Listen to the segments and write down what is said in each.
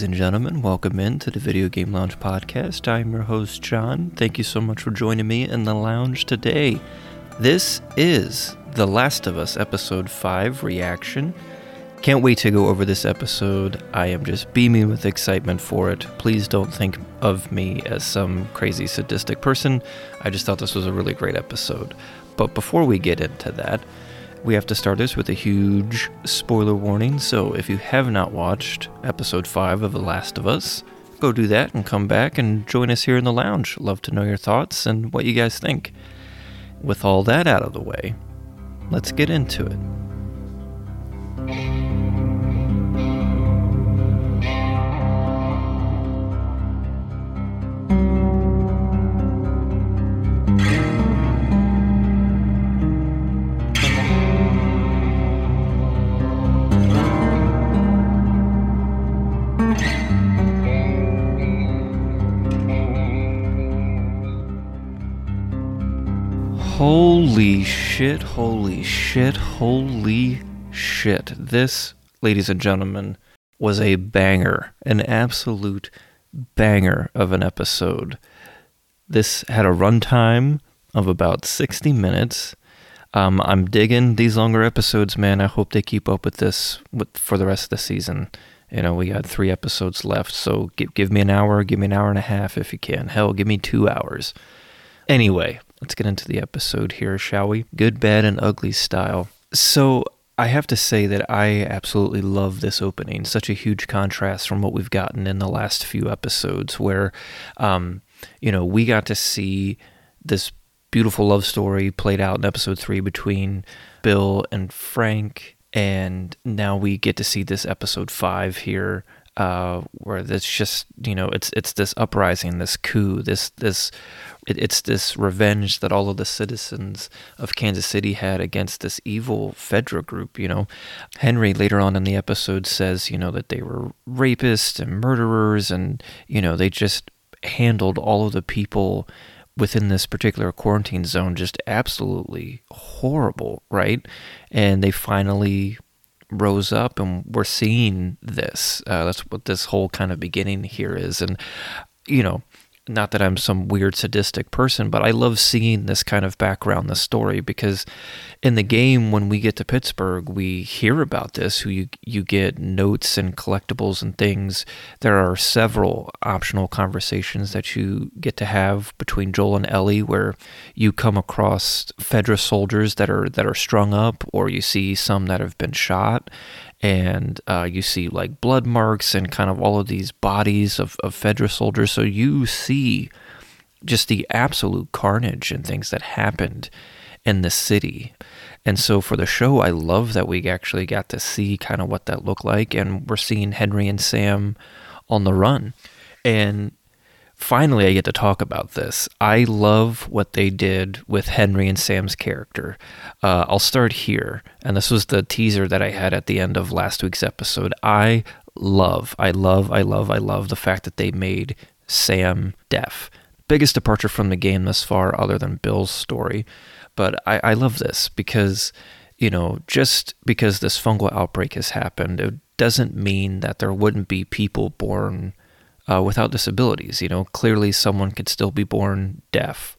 Ladies and gentlemen. Welcome in to the Video Game Lounge podcast. I'm your host, John. Thank you so much for joining me in the lounge today. This is The Last of Us Episode 5 reaction. Can't wait to go over this episode. I am just beaming with excitement for it. Please don't think of me as some crazy sadistic person. I just thought this was a really great episode. But before we get into that, we have to start this with a huge spoiler warning. So if you have not watched episode 5 of The Last of Us, go do that and come back and join us here in the lounge. Love to know your thoughts and what you guys think. With all that out of the way, let's get into it. Shit, holy shit, holy shit. This, ladies and gentlemen, was a banger, an absolute banger of an episode. This had a runtime of about 60 minutes. Um, I'm digging these longer episodes, man. I hope they keep up with this with, for the rest of the season. You know, we got three episodes left, so give, give me an hour, give me an hour and a half if you can. Hell, give me two hours. Anyway, let's get into the episode here, shall we? Good, bad, and ugly style. So, I have to say that I absolutely love this opening. Such a huge contrast from what we've gotten in the last few episodes, where, um, you know, we got to see this beautiful love story played out in episode three between Bill and Frank. And now we get to see this episode five here, uh, where it's just you know it's it's this uprising, this coup, this this it, it's this revenge that all of the citizens of Kansas City had against this evil Fedra group. You know, Henry later on in the episode says you know that they were rapists and murderers, and you know they just handled all of the people within this particular quarantine zone just absolutely horrible, right? And they finally rose up, and we're seeing this. Uh, that's what this whole kind of beginning here is, and you know. Not that I'm some weird sadistic person, but I love seeing this kind of background, this story, because in the game, when we get to Pittsburgh, we hear about this. Who you you get notes and collectibles and things. There are several optional conversations that you get to have between Joel and Ellie, where you come across Fedra soldiers that are that are strung up, or you see some that have been shot, and uh, you see like blood marks and kind of all of these bodies of, of Fedra soldiers. So you see just the absolute carnage and things that happened in the city. And so for the show, I love that we actually got to see kind of what that looked like. And we're seeing Henry and Sam on the run. And finally, I get to talk about this. I love what they did with Henry and Sam's character. Uh, I'll start here. And this was the teaser that I had at the end of last week's episode. I love, I love, I love, I love the fact that they made Sam deaf. Biggest departure from the game thus far, other than Bill's story. But I, I love this because, you know, just because this fungal outbreak has happened, it doesn't mean that there wouldn't be people born uh, without disabilities. You know, clearly someone could still be born deaf,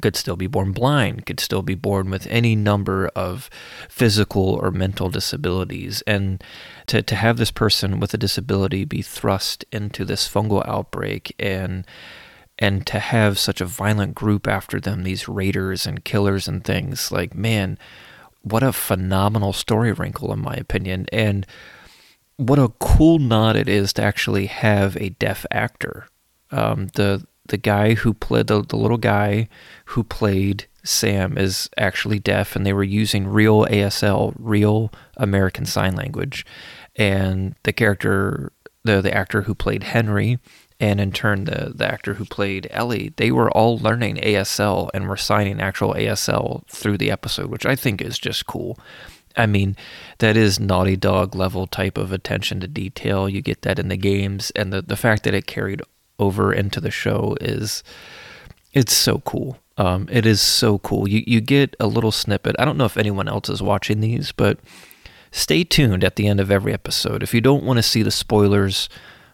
could still be born blind, could still be born with any number of physical or mental disabilities. And to, to have this person with a disability be thrust into this fungal outbreak and and to have such a violent group after them, these raiders and killers and things, like, man, what a phenomenal story wrinkle, in my opinion. And what a cool nod it is to actually have a deaf actor. Um, the the guy who played the, the little guy who played Sam is actually deaf, and they were using real ASL, real American Sign Language, and the character, the the actor who played Henry, and in turn the the actor who played Ellie, they were all learning ASL and were signing actual ASL through the episode, which I think is just cool. I mean, that is Naughty Dog level type of attention to detail. You get that in the games, and the the fact that it carried over into the show is it's so cool. Um, it is so cool. You you get a little snippet. I don't know if anyone else is watching these, but stay tuned at the end of every episode. If you don't want to see the spoilers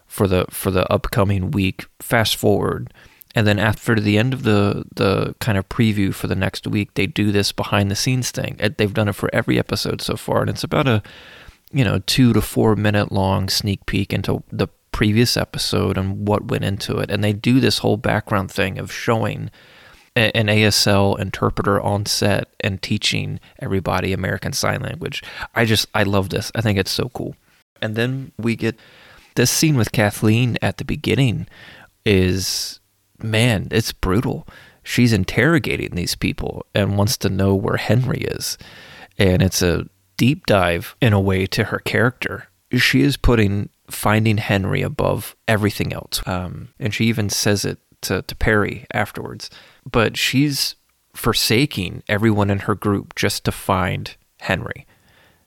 for the for the upcoming week, fast forward. And then after the end of the the kind of preview for the next week, they do this behind the scenes thing. They've done it for every episode so far, and it's about a you know two to four minute long sneak peek into the previous episode and what went into it. And they do this whole background thing of showing an ASL interpreter on set and teaching everybody American Sign Language. I just, I love this. I think it's so cool. And then we get this scene with Kathleen at the beginning is, man, it's brutal. She's interrogating these people and wants to know where Henry is. And it's a deep dive in a way to her character. She is putting finding Henry above everything else. Um, and she even says it to, to Perry afterwards but she's forsaking everyone in her group just to find Henry.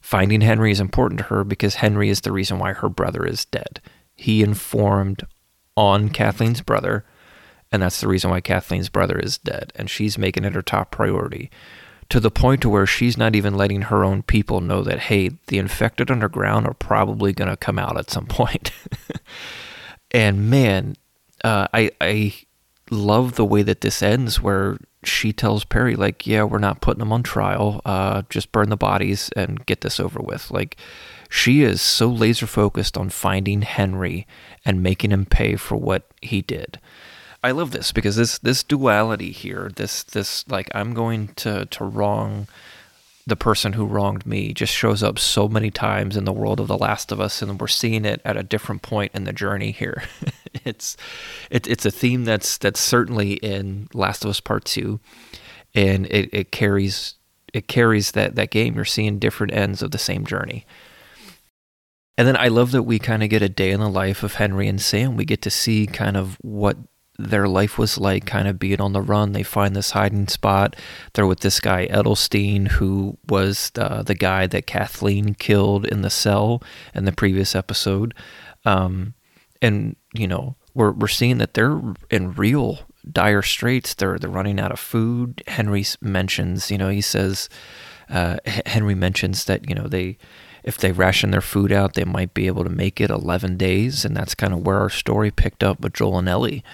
Finding Henry is important to her because Henry is the reason why her brother is dead. He informed on Kathleen's brother, and that's the reason why Kathleen's brother is dead. And she's making it her top priority to the point to where she's not even letting her own people know that, hey, the infected underground are probably going to come out at some point. and man, uh, I, I love the way that this ends, where she tells Perry, like, yeah, we're not putting them on trial. Uh, just burn the bodies and get this over with. Like, she is so laser focused on finding Henry and making him pay for what he did. I love this because this this duality here, this this like I'm going to to wrong the person who wronged me just shows up so many times in the world of The Last of Us, and we're seeing it at a different point in the journey here. it's it, it's a theme that's that's certainly in Last of Us Part Two, and it, it carries it carries that that game. You're seeing different ends of the same journey. And then I love that we kind of get a day in the life of Henry and Sam. We get to see kind of what their life was like kind of being on the run. They find this hiding spot. They're with this guy, Edelstein, who was the, the guy that Kathleen killed in the cell in the previous episode. Um, and, you know, we're, we're seeing that they're in real dire straits. They're, they're running out of food. Henry mentions, you know, he says, uh, Henry mentions that, you know, they, if they ration their food out, they might be able to make it 11 days. And that's kind of where our story picked up with Joel and Ellie.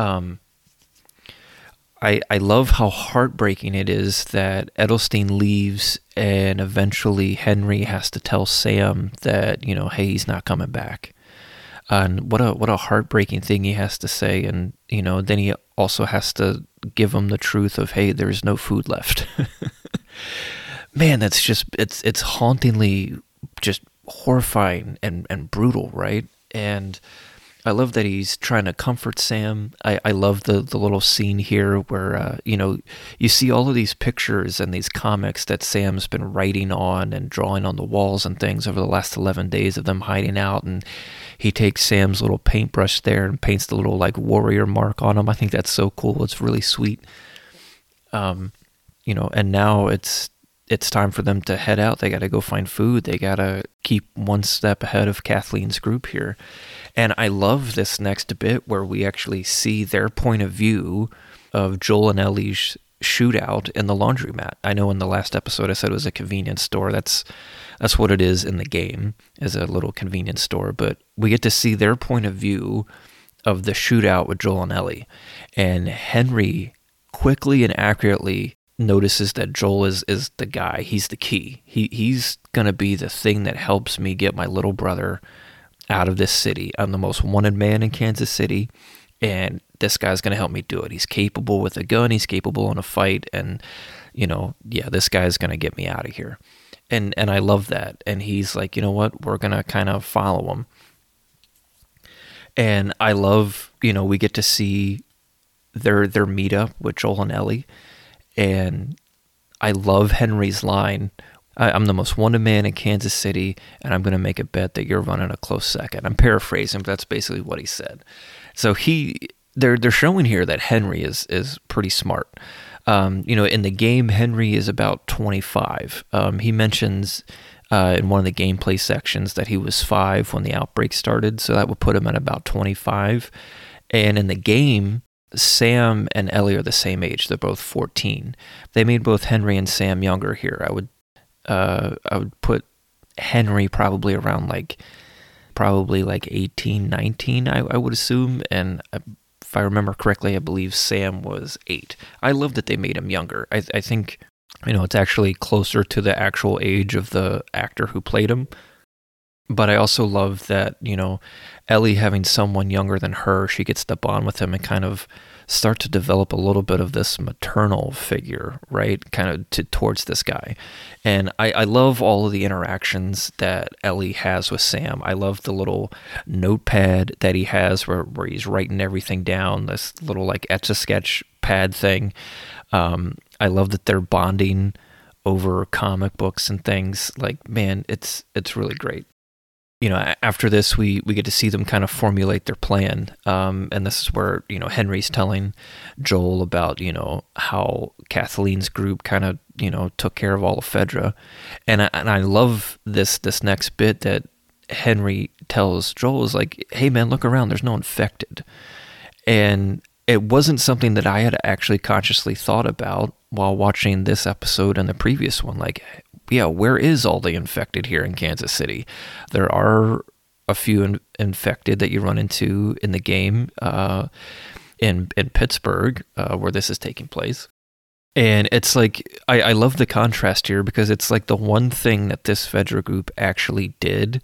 Um, I, I love how heartbreaking it is that Edelstein leaves and eventually Henry has to tell Sam that, you know, hey, he's not coming back. And what a what a heartbreaking thing he has to say and you know, then he also has to give him the truth of, hey, there's no food left. Man, that's just it's it's hauntingly just horrifying and, and brutal, right? And I love that he's trying to comfort Sam. I, I love the, the little scene here where, uh, you know, you see all of these pictures and these comics that Sam's been writing on and drawing on the walls and things over the last 11 days of them hiding out. And he takes Sam's little paintbrush there and paints the little, like, warrior mark on him. I think that's so cool. It's really sweet. Um, you know, and now it's it's time for them to head out. They got to go find food. They got to keep one step ahead of Kathleen's group here. And I love this next bit where we actually see their point of view of Joel and Ellie's shootout in the laundromat. I know in the last episode I said it was a convenience store. That's that's what it is in the game, is a little convenience store. But we get to see their point of view of the shootout with Joel and Ellie. And Henry quickly and accurately notices that Joel is is the guy. He's the key. He he's gonna be the thing that helps me get my little brother out of this city. I'm the most wanted man in Kansas City, and this guy's gonna help me do it. He's capable with a gun. He's capable in a fight, and you know, yeah, this guy's gonna get me out of here. And and I love that. And he's like, you know what? We're gonna kind of follow him. And I love, you know, we get to see their their meetup with Joel and Ellie and I love Henry's line. I, am the most wanted man in Kansas City, and I'm going to make a bet that you're running a close second. I'm paraphrasing, but that's basically what he said. So he, they're they're showing here that Henry is is pretty smart. Um, you know, in the game, Henry is about 25. Um, he mentions uh, in one of the gameplay sections that he was five when the outbreak started, so that would put him at about 25. And in the game, Sam and Ellie are the same age. They're both 14. They made both Henry and Sam younger here. I would uh, I would put Henry probably around like probably like 18, 19, I, I would assume. And if I remember correctly, I believe Sam was eight. I love that they made him younger. I, I think, you know, it's actually closer to the actual age of the actor who played him. But I also love that, you know, Ellie having someone younger than her, she gets to bond with him and kind of start to develop a little bit of this maternal figure, right? Kind of to, towards this guy. And I, I love all of the interactions that Ellie has with Sam. I love the little notepad that he has where, where he's writing everything down, this little like etch a sketch pad thing. Um, I love that they're bonding over comic books and things. Like, man, it's it's really great you know, after this, we, we get to see them kind of formulate their plan. Um, and this is where, you know, Henry's telling Joel about, you know, how Kathleen's group kind of, you know, took care of all of Fedra. And I, and I love this, this next bit that Henry tells Joel is like, hey, man, look around. There's no infected. And it wasn't something that I had actually consciously thought about while watching this episode and the previous one. Like, yeah, where is all the infected here in Kansas City? There are a few in, infected that you run into in the game uh, in in Pittsburgh, uh, where this is taking place. And it's like I, I love the contrast here because it's like the one thing that this Fedra group actually did,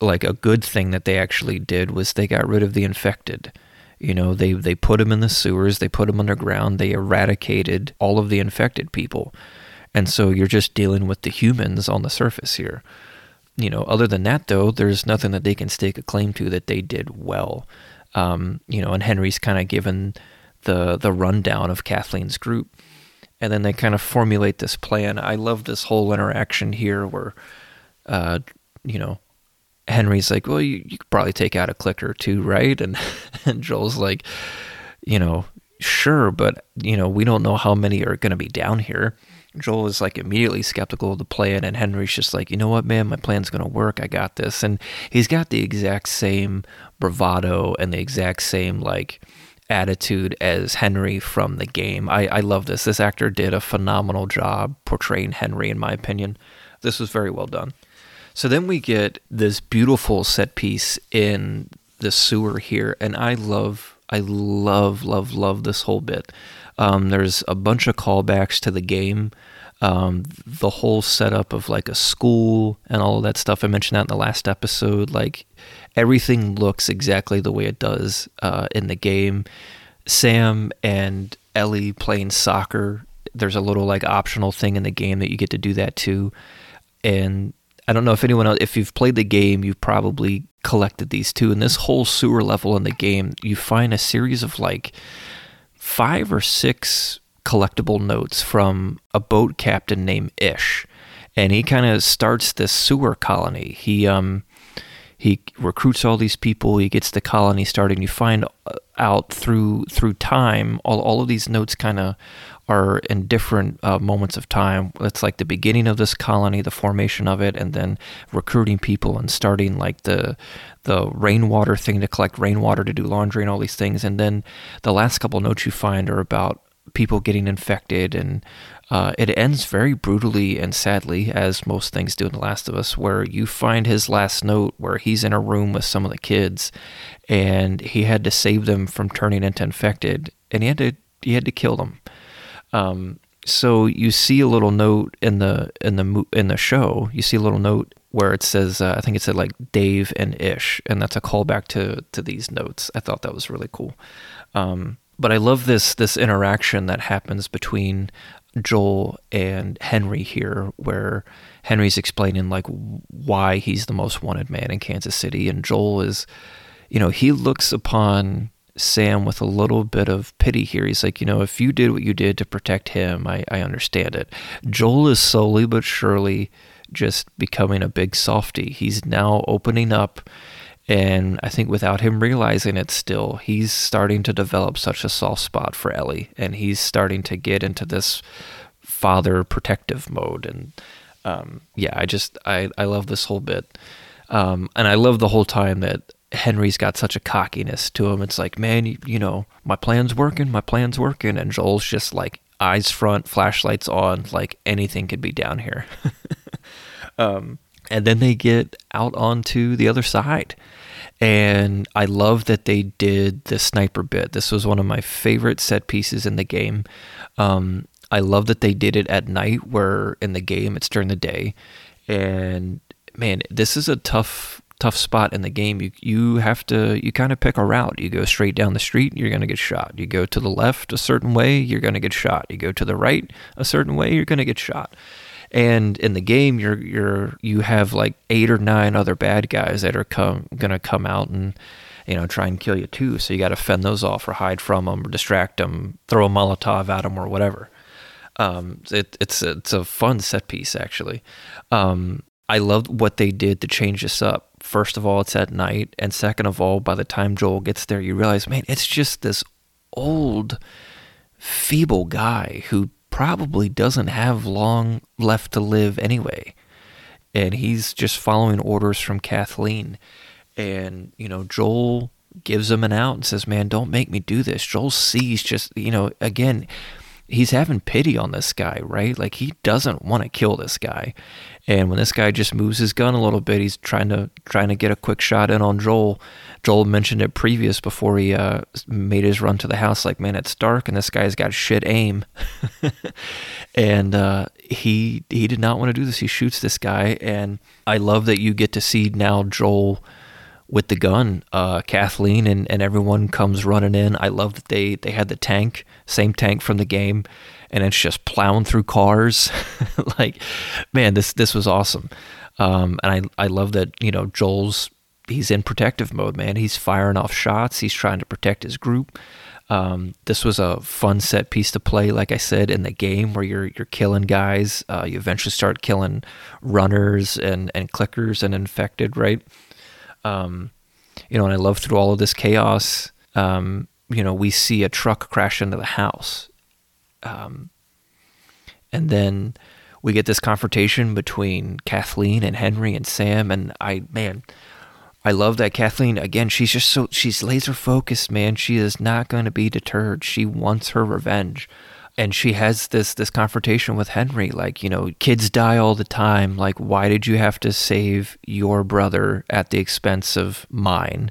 like a good thing that they actually did was they got rid of the infected. You know, they they put them in the sewers, they put them underground, they eradicated all of the infected people. And so you're just dealing with the humans on the surface here. You know, other than that, though, there's nothing that they can stake a claim to that they did well. Um, you know, and Henry's kind of given the the rundown of Kathleen's group, and then they kind of formulate this plan. I love this whole interaction here where, uh, you know, Henry's like, "Well, you, you could probably take out a click or two, right?" And and Joel's like, "You know, sure, but you know, we don't know how many are going to be down here." Joel is like immediately skeptical of the plan, and Henry's just like, you know what, man, my plan's gonna work. I got this, and he's got the exact same bravado and the exact same like attitude as Henry from the game. I, I love this. This actor did a phenomenal job portraying Henry, in my opinion. This was very well done. So then we get this beautiful set piece in the sewer here, and I love, I love, love, love this whole bit. Um, there's a bunch of callbacks to the game. Um, the whole setup of like a school and all of that stuff. I mentioned that in the last episode. Like everything looks exactly the way it does uh, in the game. Sam and Ellie playing soccer. There's a little like optional thing in the game that you get to do that too. And I don't know if anyone else, if you've played the game, you've probably collected these two. In this whole sewer level in the game, you find a series of like five or six collectible notes from a boat captain named Ish, and he kind of starts this sewer colony. He um he recruits all these people. He gets the colony started. And you find uh, out through through time all all of these notes kind of are in different uh, moments of time. It's like the beginning of this colony, the formation of it, and then recruiting people and starting like the the rainwater thing to collect rainwater to do laundry and all these things. And then the last couple notes you find are about people getting infected and uh, it ends very brutally and sadly, as most things do in The Last of Us, where you find his last note where he's in a room with some of the kids, and he had to save them from turning into infected, and he had to he had to kill them. Um, so you see a little note in the in the in the show. You see a little note where it says, uh, I think it said like Dave and Ish, and that's a callback to to these notes. I thought that was really cool. Um, but I love this this interaction that happens between Joel and Henry here, where Henry's explaining like why he's the most wanted man in Kansas City, and Joel is, you know, he looks upon Sam with a little bit of pity here. He's like, you know, if you did what you did to protect him, I, I understand it. Joel is slowly but surely just becoming a big softy. He's now opening up. And I think without him realizing it still, he's starting to develop such a soft spot for Ellie. And he's starting to get into this father protective mode. And um, yeah, I just, I, I love this whole bit. Um, and I love the whole time that Henry's got such a cockiness to him. It's like, man, you, you know, my plan's working, my plan's working. And Joel's just like eyes front, flashlights on, like anything could be down here. Um, and then they get out onto the other side. And I love that they did the sniper bit. This was one of my favorite set pieces in the game. Um, I love that they did it at night, where in the game it's during the day. And man, this is a tough tough spot in the game. You you have to you kind of pick a route. You go straight down the street, you're going to get shot. You go to the left a certain way, you're going to get shot. You go to the right a certain way, you're going to get shot. And in the game, you're you're you have like eight or nine other bad guys that are come going to come out and you know try and kill you too. So you got to fend those off or hide from them or distract them, throw a Molotov at them or whatever. Um, it, it's a, it's a fun set piece actually. Um, I love what they did to change this up. First of all, it's at night, and second of all, by the time Joel gets there, you realize, man, it's just this old, feeble guy who probably doesn't have long left to live anyway. And he's just following orders from Kathleen. And, you know, Joel gives him an out and says, Man, don't make me do this. Joel sees just, you know, again, he's having pity on this guy, right? Like he doesn't want to kill this guy. And when this guy just moves his gun a little bit, he's trying to trying to get a quick shot in on Joel. Joel mentioned it previous before he uh, made his run to the house. Like, man, it's dark and this guy's got shit aim, and uh, he he did not want to do this. He shoots this guy, and I love that you get to see now Joel with the gun. Uh, Kathleen and, and everyone comes running in. I love that they, they had the tank, same tank from the game, and it's just plowing through cars. like, man, this this was awesome. Um, and I I love that you know Joel's he's in protective mode, man. He's firing off shots. He's trying to protect his group. Um, this was a fun set piece to play, like I said, in the game where you're you're killing guys. Uh, you eventually start killing runners and and clickers and infected, right? Um, you know, and I love through all of this chaos. Um, you know, we see a truck crash into the house, um, and then we get this confrontation between Kathleen and Henry and Sam. And I, man, I love that Kathleen. Again, she's just so she's laser focused, man. She is not going to be deterred. She wants her revenge and she has this this confrontation with Henry like you know kids die all the time. Like why did you have to save your brother at the expense of mine?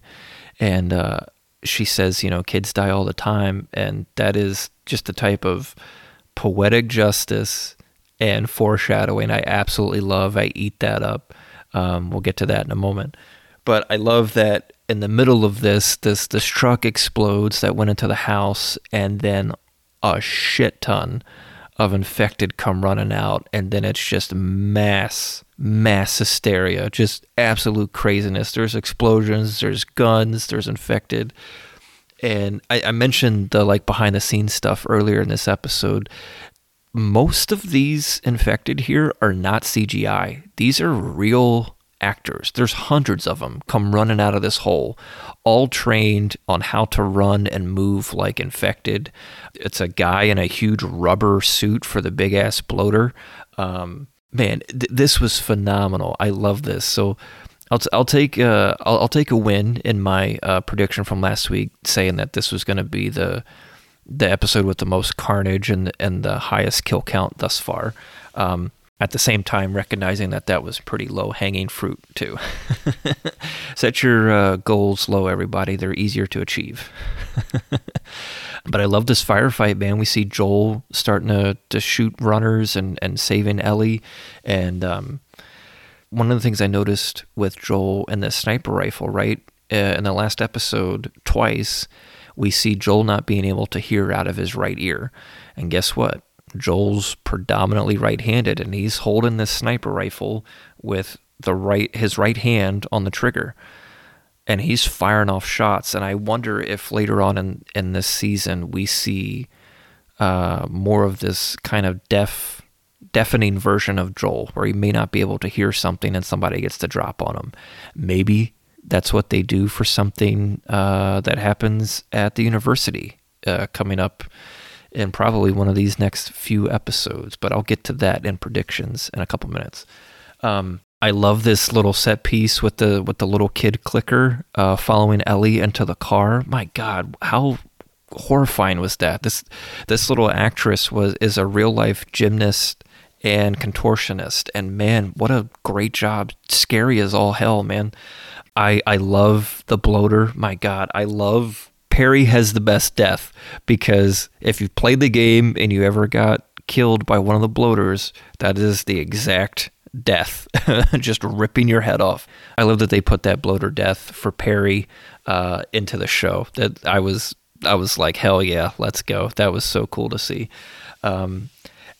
And uh, she says you know kids die all the time and that is just the type of poetic justice and foreshadowing. I absolutely love I eat that up. Um, we'll get to that in a moment. But I love that in the middle of this this this truck explodes that went into the house and then a shit ton of infected come running out, and then it's just mass, mass hysteria, just absolute craziness. There's explosions, there's guns, there's infected. And I, I mentioned the like behind the scenes stuff earlier in this episode. Most of these infected here are not CGI. These are real actors. There's hundreds of them come running out of this hole, all trained on how to run and move like infected. It's a guy in a huge rubber suit for the big ass bloater. Um, man, th- this was phenomenal. I love this. So. I'll, t- I'll take uh, I'll, I'll, take a win in my uh, prediction from last week, saying that this was going to be the the episode with the most carnage and and the highest kill count thus far. Um, at the same time recognizing that that was pretty low hanging fruit too. Set your uh, goals low, everybody. They're easier to achieve. but I love this firefight, man. We see Joel starting to, to shoot runners and, and saving Ellie. And um, one of the things I noticed with Joel and the sniper rifle, right? Uh, in the last episode, twice, we see Joel not being able to hear out of his right ear. And guess what? Joel's predominantly right-handed, and he's holding this sniper rifle with the right his right hand on the trigger, and he's firing off shots. And I wonder if later on in in this season we see uh, more of this kind of deaf deafening version of Joel, where he may not be able to hear something and somebody gets to drop on him. Maybe that's what they do for something uh, that happens at the university uh, coming up in probably one of these next few episodes, but I'll get to that in predictions in a couple minutes. Um, I love this little set piece with the with the little kid clicker uh, following Ellie into the car. My God, how horrifying was that? This this little actress was is a real life gymnast and contortionist. And man, what a great job! Scary as all hell, man. I I love the bloater. My God, I love Perry has the best death because if you've played the game and you ever got killed by one of the bloaters, that is the exact death, just ripping your head off. I love that they put that bloater death for Perry uh, into the show. That I was I was like, hell yeah, let's go. That was so cool to see. Um,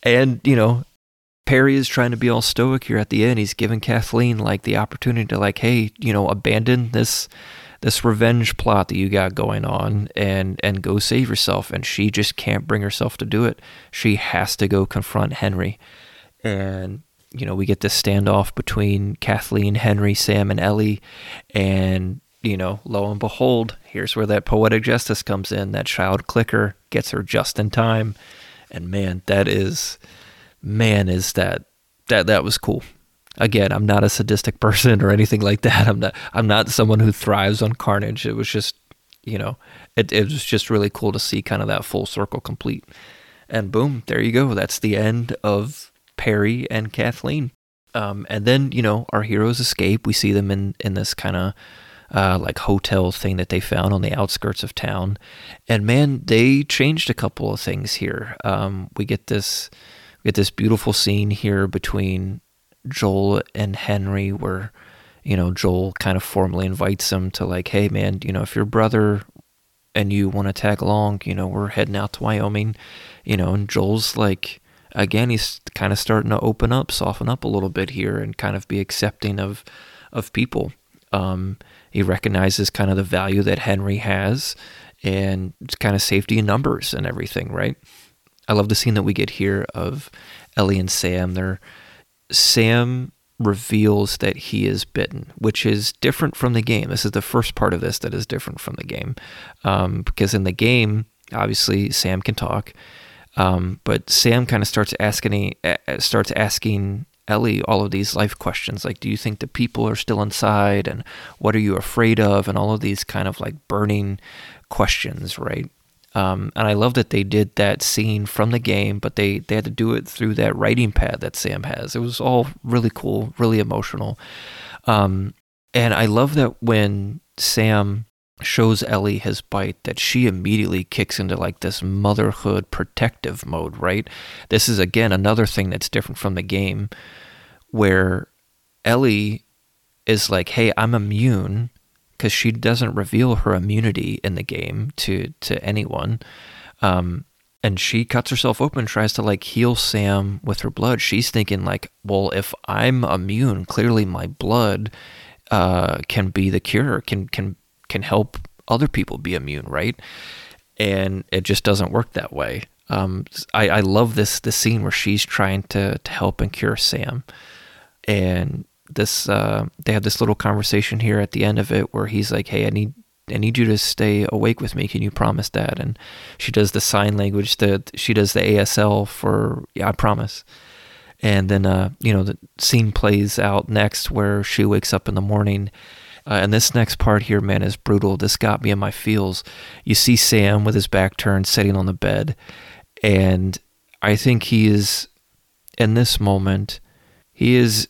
and you know, Perry is trying to be all stoic here at the end. He's giving Kathleen like the opportunity to like, hey, you know, abandon this this revenge plot that you got going on and and go save yourself and she just can't bring herself to do it. She has to go confront Henry. And you know, we get this standoff between Kathleen, Henry, Sam and Ellie and you know, lo and behold, here's where that poetic justice comes in. That child clicker gets her just in time. And man, that is man, is that that that was cool. Again, I'm not a sadistic person or anything like that. I'm not I'm not someone who thrives on carnage. It was just, you know, it it was just really cool to see kind of that full circle complete. And boom, there you go. That's the end of Perry and Kathleen. Um, and then, you know, our heroes escape. We see them in in this kind of uh, like hotel thing that they found on the outskirts of town. And man, they changed a couple of things here. Um, we get this we get this beautiful scene here between Joel and Henry were you know Joel kind of formally invites him to like, hey man, you know if your brother and you want to tag along, you know we're heading out to Wyoming, you know, and Joel's like again he's kind of starting to open up, soften up a little bit here, and kind of be accepting of of people. Um, he recognizes kind of the value that Henry has and kind of safety in numbers and everything, right? I love the scene that we get here of Ellie and Sam. They're Sam reveals that he is bitten, which is different from the game. This is the first part of this that is different from the game, um, because in the game, obviously Sam can talk, um, but Sam kind of starts asking starts asking Ellie all of these life questions like do you think the people are still inside? And what are you afraid of? and all of these kind of like burning questions right um, and I love that they did that scene from the game, but they, they had to do it through that writing pad that Sam has. It was all really cool, really emotional. Um, and I love that when Sam shows Ellie his bite that she immediately kicks into like this motherhood protective mode, right? This is again another thing that's different from the game where Ellie is like, "Hey, I'm immune." Because she doesn't reveal her immunity in the game to to anyone, um, and she cuts herself open, tries to like heal Sam with her blood. She's thinking like, well, if I'm immune, clearly my blood uh, can be the cure, can can can help other people be immune, right? And it just doesn't work that way. Um, I, I love this this scene where she's trying to, to help and cure Sam, and this uh, they have this little conversation here at the end of it where he's like, "Hey, I need I need you to stay awake with me. Can you promise that?" And she does the sign language that she does the ASL for yeah, I promise. And then uh, you know the scene plays out next where she wakes up in the morning uh, and this next part here, man, is brutal. This got me in my feels. You see Sam with his back turned, sitting on the bed, and I think he is, in this moment, he is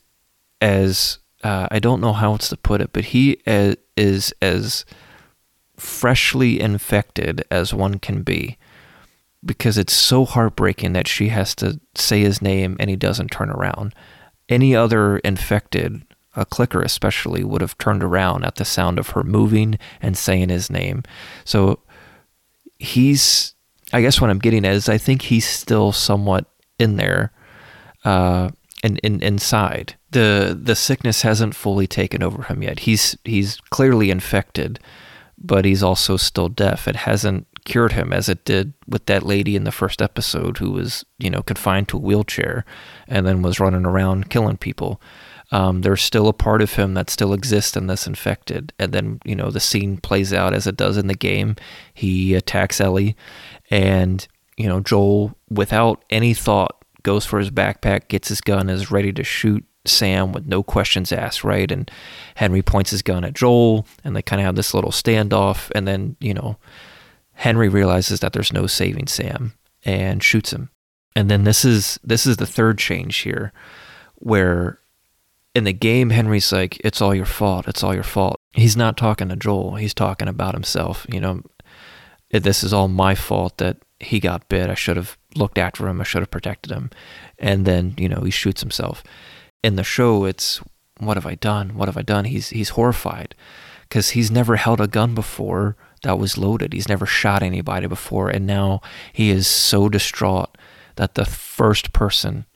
as uh, I don't know how else to put it, but he uh, is as freshly infected as one can be because it's so heartbreaking that she has to say his name and he doesn't turn around. Any other infected a clicker especially would have turned around at the sound of her moving and saying his name. So he's, I guess what I'm getting at is I think he's still somewhat in there, uh, in, in, inside. The the sickness hasn't fully taken over him yet. He's he's clearly infected, but he's also still deaf. It hasn't cured him as it did with that lady in the first episode who was, you know, confined to a wheelchair and then was running around killing people um, there's still a part of him that still exists in this infected. And then, you know, the scene plays out as it does in the game. He attacks Ellie, and, you know, Joel, without any thought, goes for his backpack, gets his gun, is ready to shoot Sam with no questions asked, right? And Henry points his gun at Joel, and they kind of have this little standoff. And then, you know, Henry realizes that there's no saving Sam and shoots him. And then this is this is the third change here where in the game Henry's like it's all your fault, it's all your fault. He's not talking to Joel, he's talking about himself, you know. This is all my fault that he got bit. I should have looked after him. I should have protected him. And then, you know, he shoots himself. In the show it's what have I done? What have I done? He's he's horrified cuz he's never held a gun before that was loaded. He's never shot anybody before and now he is so distraught that the first person,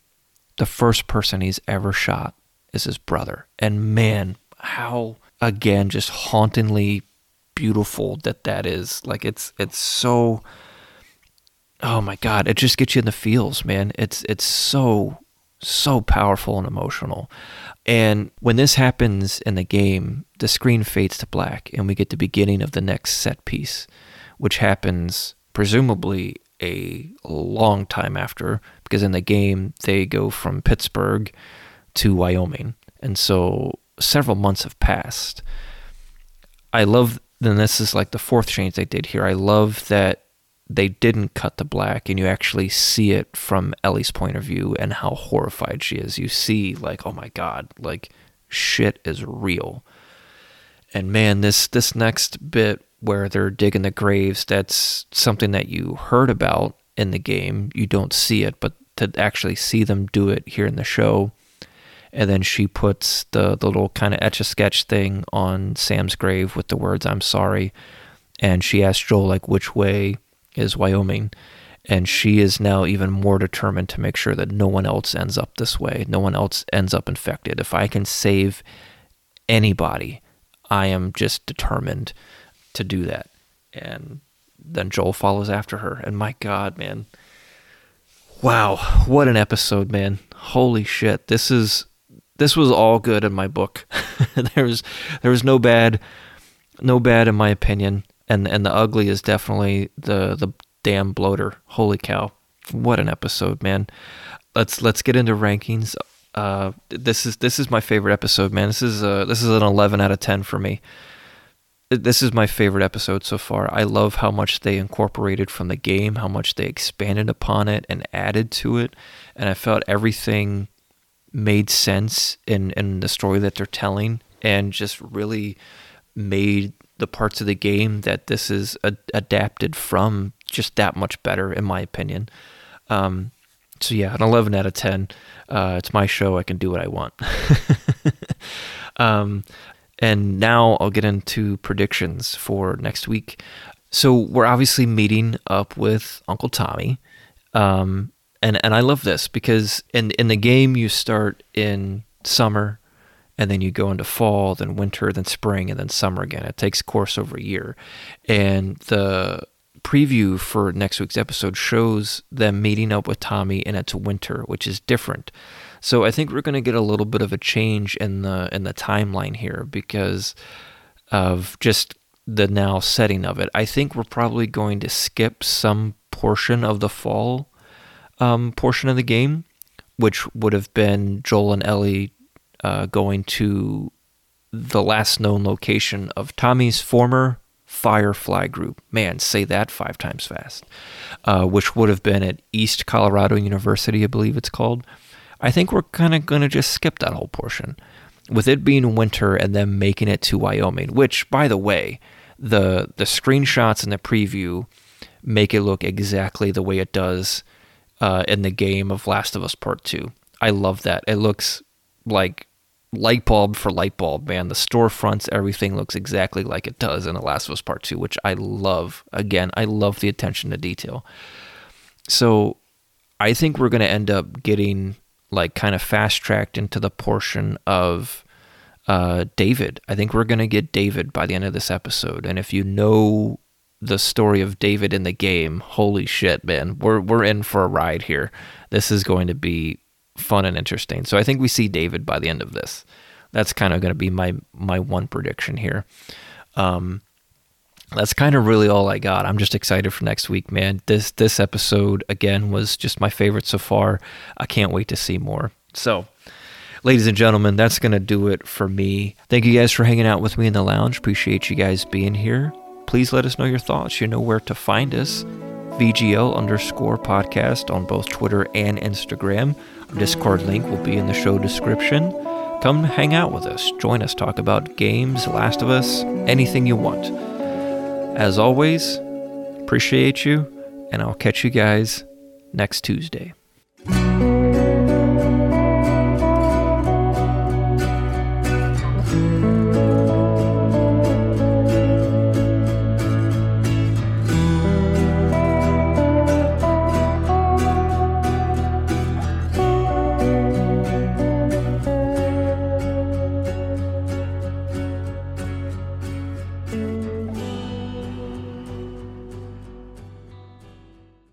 the first person he's ever shot is his brother. And man, how again just hauntingly beautiful that that is. Like it's it's so oh my god, it just gets you in the feels, man. It's it's so so powerful and emotional. And when this happens in the game, the screen fades to black and we get the beginning of the next set piece, which happens presumably a long time after because in the game they go from Pittsburgh to Wyoming. And so several months have passed. I love then this is like the fourth change they did here. I love that they didn't cut to black and you actually see it from Ellie's point of view and how horrified she is. You see like, oh my god, like shit is real. And man, this this next bit where they're digging the graves, that's something that you heard about in the game. You don't see it, but to actually see them do it here in the show. And then she puts the, the little kind of etch a sketch thing on Sam's grave with the words, I'm sorry. And she asks Joel, like, which way is Wyoming? And she is now even more determined to make sure that no one else ends up this way. No one else ends up infected. If I can save anybody, I am just determined to do that. And then Joel follows after her. And my God, man. Wow, what an episode, man. Holy shit. This is this was all good in my book. there was there was no bad no bad in my opinion. And and the ugly is definitely the the damn bloater. Holy cow. What an episode, man. Let's let's get into rankings. Uh, this is this is my favorite episode, man. This is uh this is an 11 out of 10 for me this is my favorite episode so far. I love how much they incorporated from the game, how much they expanded upon it and added to it, and I felt everything made sense in in the story that they're telling, and just really made the parts of the game that this is a, adapted from just that much better, in my opinion. Um, so yeah, an 11 out of 10. Uh, it's my show. I can do what I want. um, and now I'll get into predictions for next week. So we're obviously meeting up with Uncle Tommy. Um, and, and I love this because in, in the game, you start in summer and then you go into fall, then winter, then spring, and then summer again. It takes course over a year. And the preview for next week's episode shows them meeting up with Tommy and it's winter, which is different. So I think we're going to get a little bit of a change in the in the timeline here because of just the now setting of it. I think we're probably going to skip some portion of the fall um, portion of the game, which would have been Joel and Ellie uh, going to the last known location of Tommy's former Firefly group. Man, say that five times fast. Uh, which would have been at East Colorado University, I believe it's called. I think we're kind of going to just skip that whole portion. With it being winter and them making it to Wyoming, which, by the way, the the screenshots and the preview make it look exactly the way it does uh, in the game of Last of Us Part Two. I love that. It looks like light bulb for light bulb, man. The storefronts, everything looks exactly like it does in The Last of Us Part Two, which I love. Again, I love the attention to detail. So I think we're going to end up getting like kind of fast tracked into the portion of uh, David. I think we're going to get David by the end of this episode. And if you know the story of David in the game, holy shit, man, we're we're in for a ride here. This is going to be fun and interesting. So I think we see David by the end of this. That's kind of going to be my my one prediction here. Um, that's kind of really all I got. I'm just excited for next week, man. This this episode again was just my favorite so far. I can't wait to see more. So, ladies and gentlemen, that's going to do it for me. Thank you guys for hanging out with me in the lounge. Appreciate you guys being here. Please let us know your thoughts. You know where to find us. VGL underscore podcast on both Twitter and Instagram. Our Discord link will be in the show description. Come hang out with us. Join us, talk about games, Last of Us, anything you want. As always, appreciate you, and I'll catch you guys next Tuesday.